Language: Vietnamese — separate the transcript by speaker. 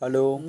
Speaker 1: alo.